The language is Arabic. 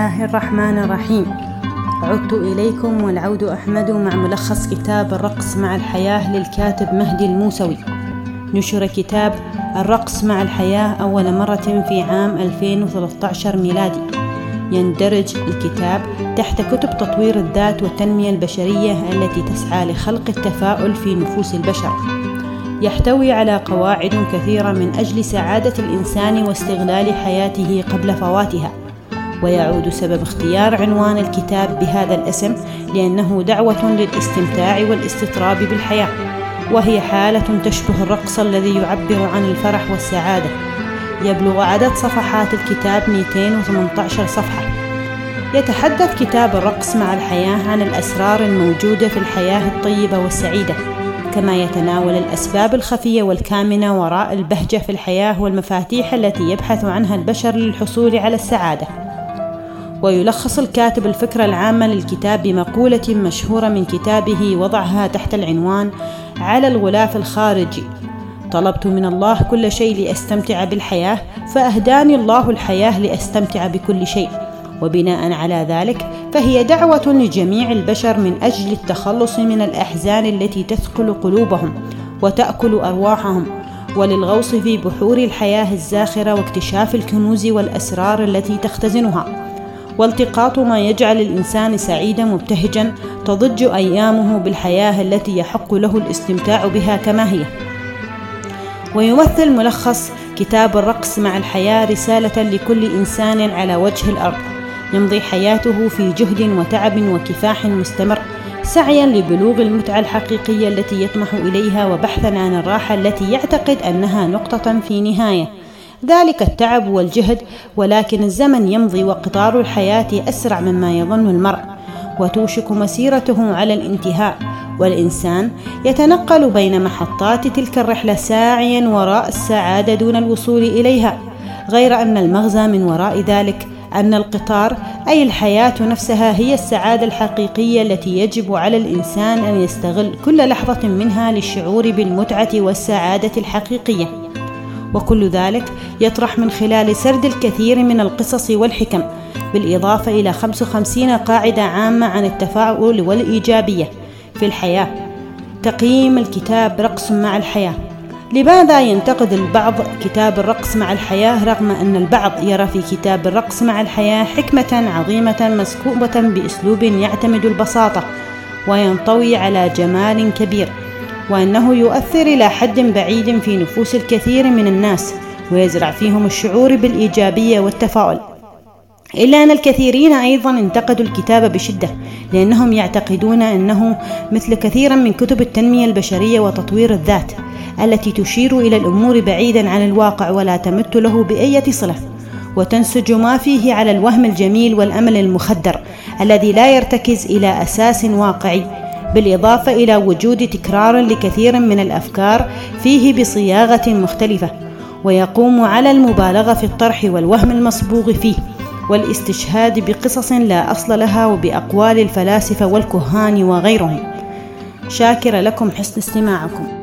الله الرحمن الرحيم عدت إليكم والعود أحمد مع ملخص كتاب الرقص مع الحياة للكاتب مهدي الموسوي. نشر كتاب الرقص مع الحياة أول مرة في عام 2013 ميلادي. يندرج الكتاب تحت كتب تطوير الذات والتنمية البشرية التي تسعى لخلق التفاؤل في نفوس البشر. يحتوي على قواعد كثيرة من أجل سعادة الإنسان واستغلال حياته قبل فواتها. ويعود سبب اختيار عنوان الكتاب بهذا الاسم لأنه دعوة للاستمتاع والاستطراب بالحياة وهي حالة تشبه الرقص الذي يعبر عن الفرح والسعادة. يبلغ عدد صفحات الكتاب 218 صفحة. يتحدث كتاب الرقص مع الحياة عن الأسرار الموجودة في الحياة الطيبة والسعيدة كما يتناول الأسباب الخفية والكامنة وراء البهجة في الحياة والمفاتيح التي يبحث عنها البشر للحصول على السعادة. ويلخص الكاتب الفكرة العامة للكتاب بمقولة مشهورة من كتابه وضعها تحت العنوان على الغلاف الخارجي طلبت من الله كل شيء لأستمتع بالحياة فأهداني الله الحياة لأستمتع بكل شيء. وبناء على ذلك فهي دعوة لجميع البشر من أجل التخلص من الأحزان التي تثقل قلوبهم وتأكل أرواحهم وللغوص في بحور الحياة الزاخرة واكتشاف الكنوز والأسرار التي تختزنها. والتقاط ما يجعل الإنسان سعيدا مبتهجا تضج أيامه بالحياة التي يحق له الاستمتاع بها كما هي. ويمثل ملخص كتاب الرقص مع الحياة رسالة لكل إنسان على وجه الأرض يمضي حياته في جهد وتعب وكفاح مستمر سعيا لبلوغ المتعة الحقيقية التي يطمح إليها وبحثا عن الراحة التي يعتقد أنها نقطة في نهاية. ذلك التعب والجهد ولكن الزمن يمضي وقطار الحياة أسرع مما يظن المرء وتوشك مسيرته على الانتهاء والإنسان يتنقل بين محطات تلك الرحلة ساعيا وراء السعادة دون الوصول إليها. غير أن المغزى من وراء ذلك أن القطار أي الحياة نفسها هي السعادة الحقيقية التي يجب على الإنسان أن يستغل كل لحظة منها للشعور بالمتعة والسعادة الحقيقية. وكل ذلك يطرح من خلال سرد الكثير من القصص والحكم بالإضافة إلى 55 قاعدة عامة عن التفاؤل والإيجابية في الحياة. تقييم الكتاب رقص مع الحياة. لماذا ينتقد البعض كتاب الرقص مع الحياة رغم أن البعض يرى في كتاب الرقص مع الحياة حكمة عظيمة مسكوبة بأسلوب يعتمد البساطة وينطوي على جمال كبير؟ وأنه يؤثر إلى حد بعيد في نفوس الكثير من الناس ويزرع فيهم الشعور بالإيجابية والتفاؤل. إلا أن الكثيرين أيضا انتقدوا الكتاب بشدة لأنهم يعتقدون أنه مثل كثيرا من كتب التنمية البشرية وتطوير الذات التي تشير إلى الأمور بعيدا عن الواقع ولا تمت له بأية صلة. وتنسج ما فيه على الوهم الجميل والأمل المخدر الذي لا يرتكز إلى أساس واقعي. بالإضافة إلى وجود تكرار لكثير من الأفكار فيه بصياغة مختلفة ويقوم على المبالغة في الطرح والوهم المصبوغ فيه والاستشهاد بقصص لا أصل لها وبأقوال الفلاسفة والكهان وغيرهم. شاكر لكم حسن استماعكم.